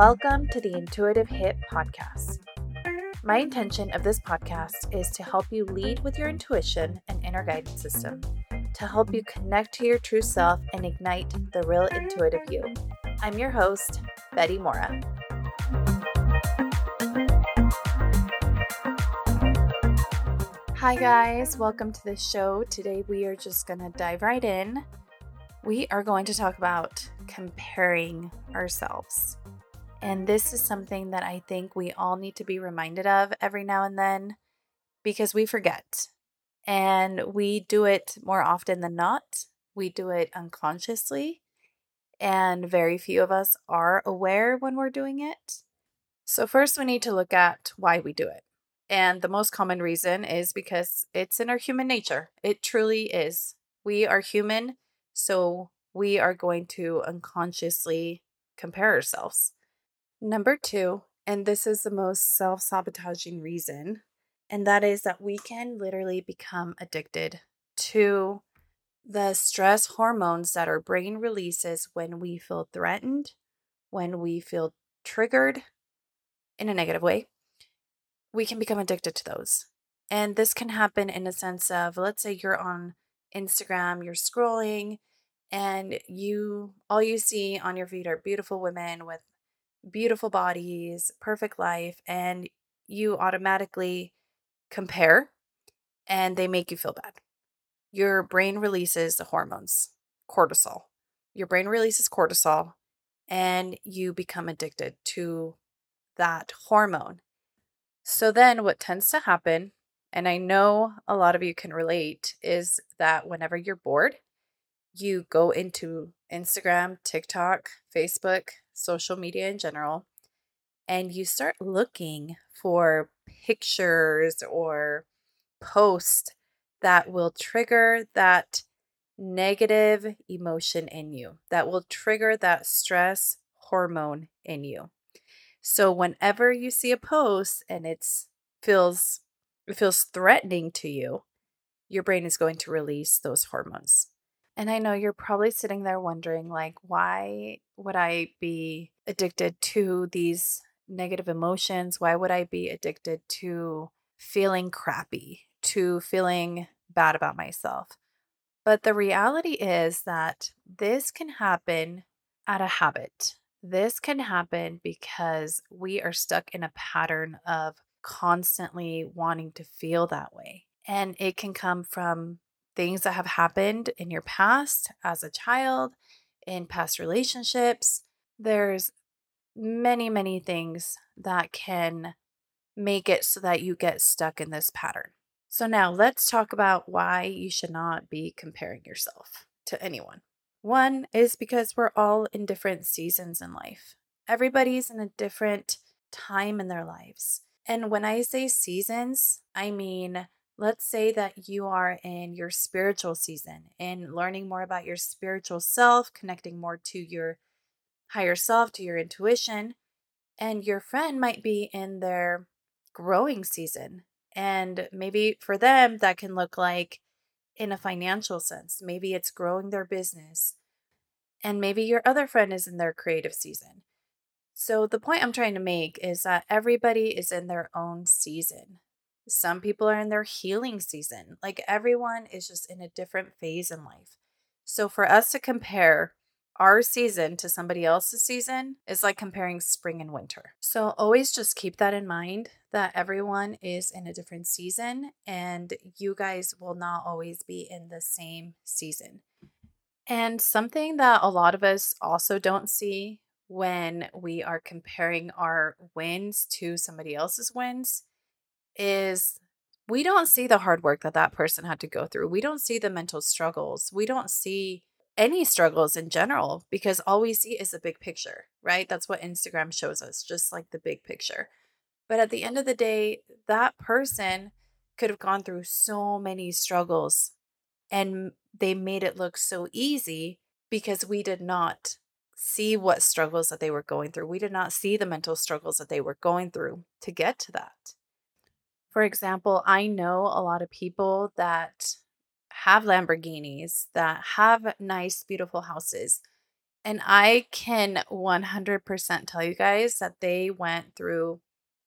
Welcome to the Intuitive Hit Podcast. My intention of this podcast is to help you lead with your intuition and inner guidance system, to help you connect to your true self and ignite the real intuitive you. I'm your host, Betty Mora. Hi, guys, welcome to the show. Today, we are just going to dive right in. We are going to talk about comparing ourselves. And this is something that I think we all need to be reminded of every now and then because we forget. And we do it more often than not. We do it unconsciously. And very few of us are aware when we're doing it. So, first, we need to look at why we do it. And the most common reason is because it's in our human nature. It truly is. We are human, so we are going to unconsciously compare ourselves. Number two, and this is the most self sabotaging reason, and that is that we can literally become addicted to the stress hormones that our brain releases when we feel threatened, when we feel triggered in a negative way. We can become addicted to those. And this can happen in a sense of let's say you're on Instagram, you're scrolling, and you all you see on your feed are beautiful women with beautiful bodies, perfect life, and you automatically compare and they make you feel bad. Your brain releases the hormones, cortisol. Your brain releases cortisol and you become addicted to that hormone. So then what tends to happen, and I know a lot of you can relate, is that whenever you're bored, you go into Instagram, TikTok, Facebook, social media in general, and you start looking for pictures or posts that will trigger that negative emotion in you, that will trigger that stress hormone in you. So whenever you see a post and it's feels it feels threatening to you, your brain is going to release those hormones. And I know you're probably sitting there wondering, like, why would I be addicted to these negative emotions? Why would I be addicted to feeling crappy, to feeling bad about myself? But the reality is that this can happen out of habit. This can happen because we are stuck in a pattern of constantly wanting to feel that way. And it can come from things that have happened in your past as a child, in past relationships. There's many, many things that can make it so that you get stuck in this pattern. So, now let's talk about why you should not be comparing yourself to anyone. One is because we're all in different seasons in life, everybody's in a different time in their lives. And when I say seasons, I mean let's say that you are in your spiritual season and learning more about your spiritual self, connecting more to your higher self, to your intuition, and your friend might be in their growing season. And maybe for them, that can look like in a financial sense. Maybe it's growing their business. And maybe your other friend is in their creative season. So, the point I'm trying to make is that everybody is in their own season. Some people are in their healing season. Like everyone is just in a different phase in life. So for us to compare our season to somebody else's season is like comparing spring and winter. So always just keep that in mind that everyone is in a different season and you guys will not always be in the same season. And something that a lot of us also don't see when we are comparing our wins to somebody else's wins is we don't see the hard work that that person had to go through. We don't see the mental struggles. We don't see any struggles in general because all we see is the big picture, right? That's what Instagram shows us, just like the big picture. But at the end of the day, that person could have gone through so many struggles and they made it look so easy because we did not see what struggles that they were going through. We did not see the mental struggles that they were going through to get to that. For example, I know a lot of people that have Lamborghinis, that have nice, beautiful houses, And I can 100% tell you guys that they went through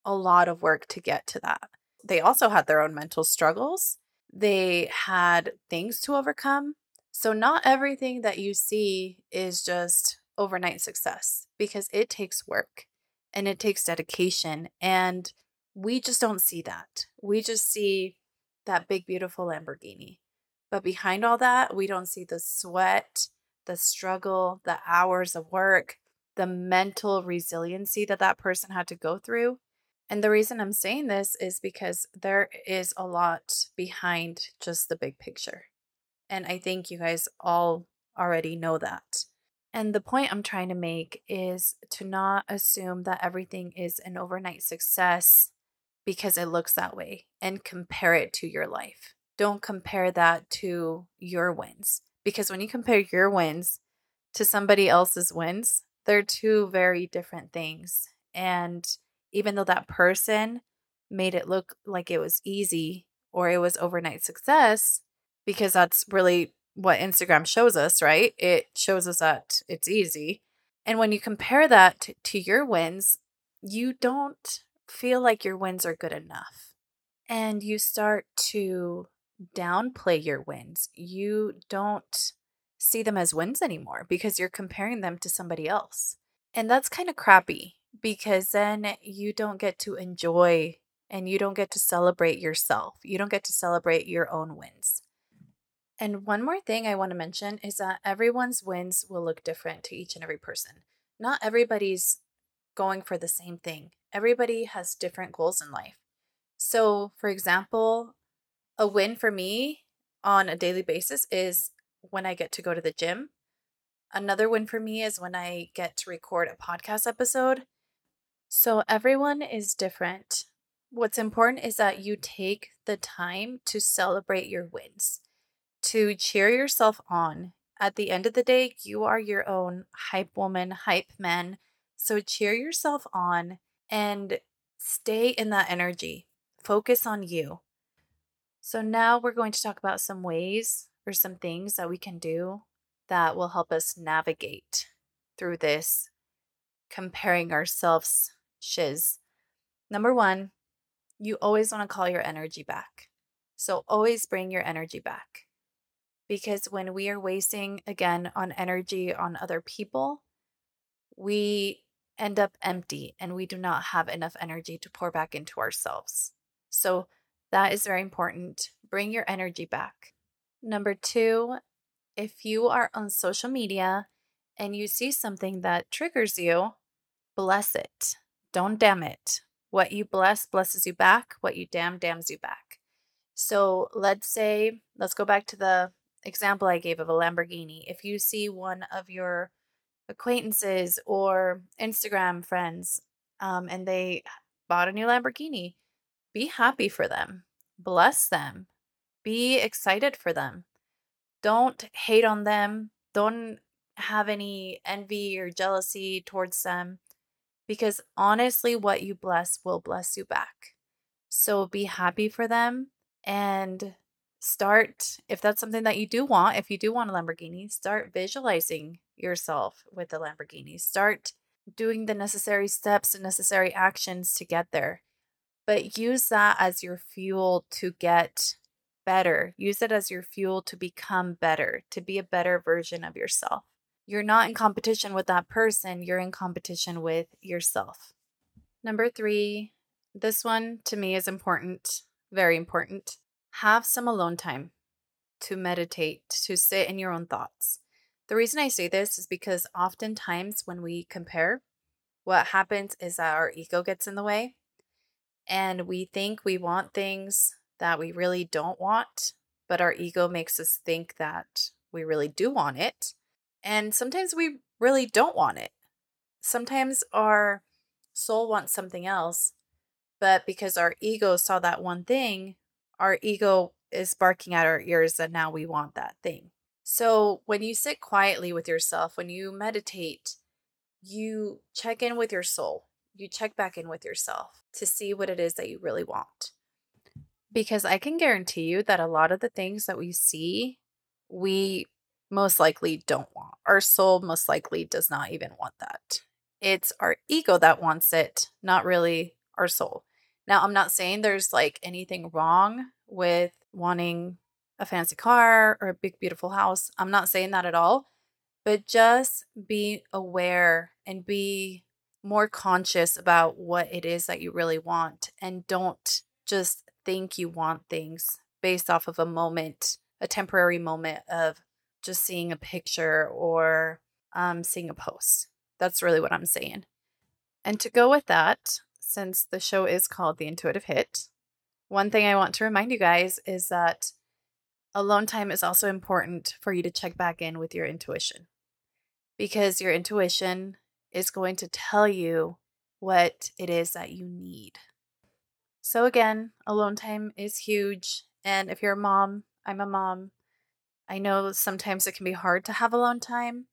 a lot of work to get to that. They also had their own mental struggles. They had things to overcome. So, not everything that you see is just overnight success because it takes work and it takes dedication. And we just don't see that. We just see that big, beautiful Lamborghini. But behind all that, we don't see the sweat, the struggle, the hours of work, the mental resiliency that that person had to go through. And the reason I'm saying this is because there is a lot behind just the big picture. And I think you guys all already know that. And the point I'm trying to make is to not assume that everything is an overnight success because it looks that way and compare it to your life. Don't compare that to your wins because when you compare your wins to somebody else's wins, they're two very different things. And even though that person made it look like it was easy or it was overnight success, because that's really what Instagram shows us, right? It shows us that it's easy. And when you compare that to, your wins, you don't feel like your wins are good enough. And you start to downplay your wins. You don't see them as wins anymore because you're comparing them to somebody else. And that's kind of crappy because then you don't get to enjoy and you don't get to celebrate yourself. You don't get to celebrate your own wins. And one more thing I want to mention is that everyone's wins will look different to each and every person. Not everybody's going for the same thing, everybody has different goals in life. So, for example, a win for me on a daily basis is when I get to go to the gym. Another win for me is when I get to record a podcast episode. So, everyone is different. What's important is that you take the time to celebrate your wins to cheer yourself on. At the end of the day, you are your own hype woman, hype man. So cheer yourself on and stay in that energy. Focus on you. So now we're going to talk about some ways or some things that we can do that will help us navigate through this comparing ourselves shiz. Number one, you always want to call your energy back. So always bring your energy back because when we are wasting again on energy on other people, we end up empty and we do not have enough energy to pour back into ourselves. So that is very important. Bring your energy back. Number two, if you are on social media and you see something that triggers you, bless it. Don't damn it. What you bless blesses you back. What you damn damns you back. So let's say, let's go back to the example I gave of a Lamborghini, if you see one of your acquaintances or Instagram friends um, and they bought a new Lamborghini, be happy for them, bless them, be excited for them. Don't hate on them. Don't have any envy or jealousy towards them because honestly, what you bless will bless you back. So be happy for them and start if that's something that you do want if you do want a lamborghini start visualizing yourself with the lamborghini. Start doing the necessary steps and necessary actions to get there but use that as your fuel to get better. Use it as your fuel to become better to be a better version of yourself. You're not in competition with that person you're in competition with yourself. Number 3 this one to me is important very important. Have some alone time to meditate, to sit in your own thoughts. The reason I say this is because oftentimes when we compare, what happens is that our ego gets in the way and we think we want things that we really don't want, but our ego makes us think that we really do want it. And sometimes we really don't want it. Sometimes our soul wants something else, but because our ego saw that one thing, our ego is barking at our ears that now we want that thing. So when you sit quietly with yourself, when you meditate, you check in with your soul. You check back in with yourself to see what it is that you really want. Because I can guarantee you that a lot of the things that we see, we most likely don't want. Our soul most likely does not even want that. It's our ego that wants it, not really our soul. Now, I'm not saying there's like anything wrong with wanting a fancy car or a big, beautiful house. I'm not saying that at all, but just be aware and be more conscious about what it is that you really want and don't just think you want things based off of a moment, a temporary moment of just seeing a picture or um, seeing a post. That's really what I'm saying. And to go with that, since the show is called The Intuitive Hit, one thing I want to remind you guys is that alone time is also important for you to check back in with your intuition because your intuition is going to tell you what it is that you need. So, again, alone time is huge. And if you're a mom, I'm a mom. I know sometimes it can be hard to have alone time,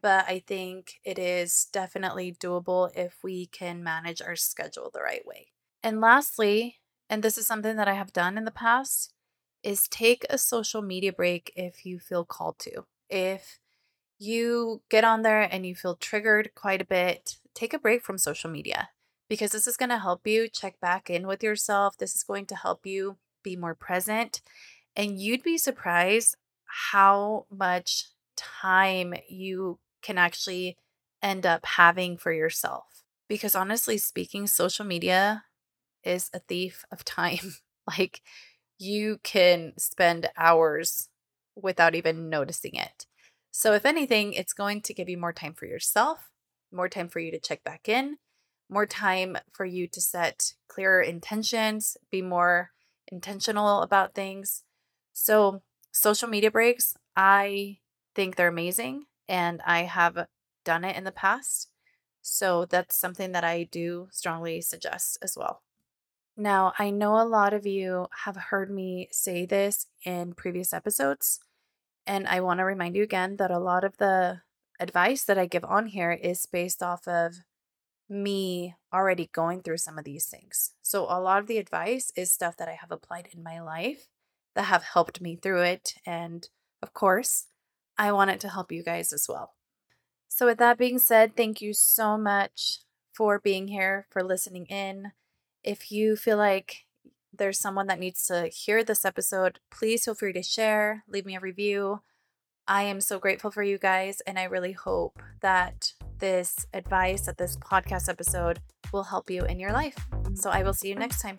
but I think it is definitely doable if we can manage our schedule the right way. And lastly, and this is something that I have done in the past, is take a social media break if you feel called to. If you get on there and you feel triggered quite a bit, take a break from social media because this is going to help you check back in with yourself. This is going to help you be more present. And you'd be surprised how much time you can actually end up having for yourself. Because honestly speaking, social media is a thief of time. like you can spend hours without even noticing it. So, if anything, it's going to give you more time for yourself, more time for you to check back in, more time for you to set clearer intentions, be more intentional about things. So, social media breaks, I think they're amazing and I have done it in the past. So, that's something that I do strongly suggest as well. Now, I know a lot of you have heard me say this in previous episodes, and I want to remind you again that a lot of the advice that I give on here is based off of me already going through some of these things. So a lot of the advice is stuff that I have applied in my life that have helped me through it. And of course, I want it to help you guys as well. So, with that being said, thank you so much for being here, for listening in. If you feel like there's someone that needs to hear this episode, please feel free to share, leave me a review. I am so grateful for you guys, and I really hope that this advice, that this podcast episode will help you in your life. So I will see you next time.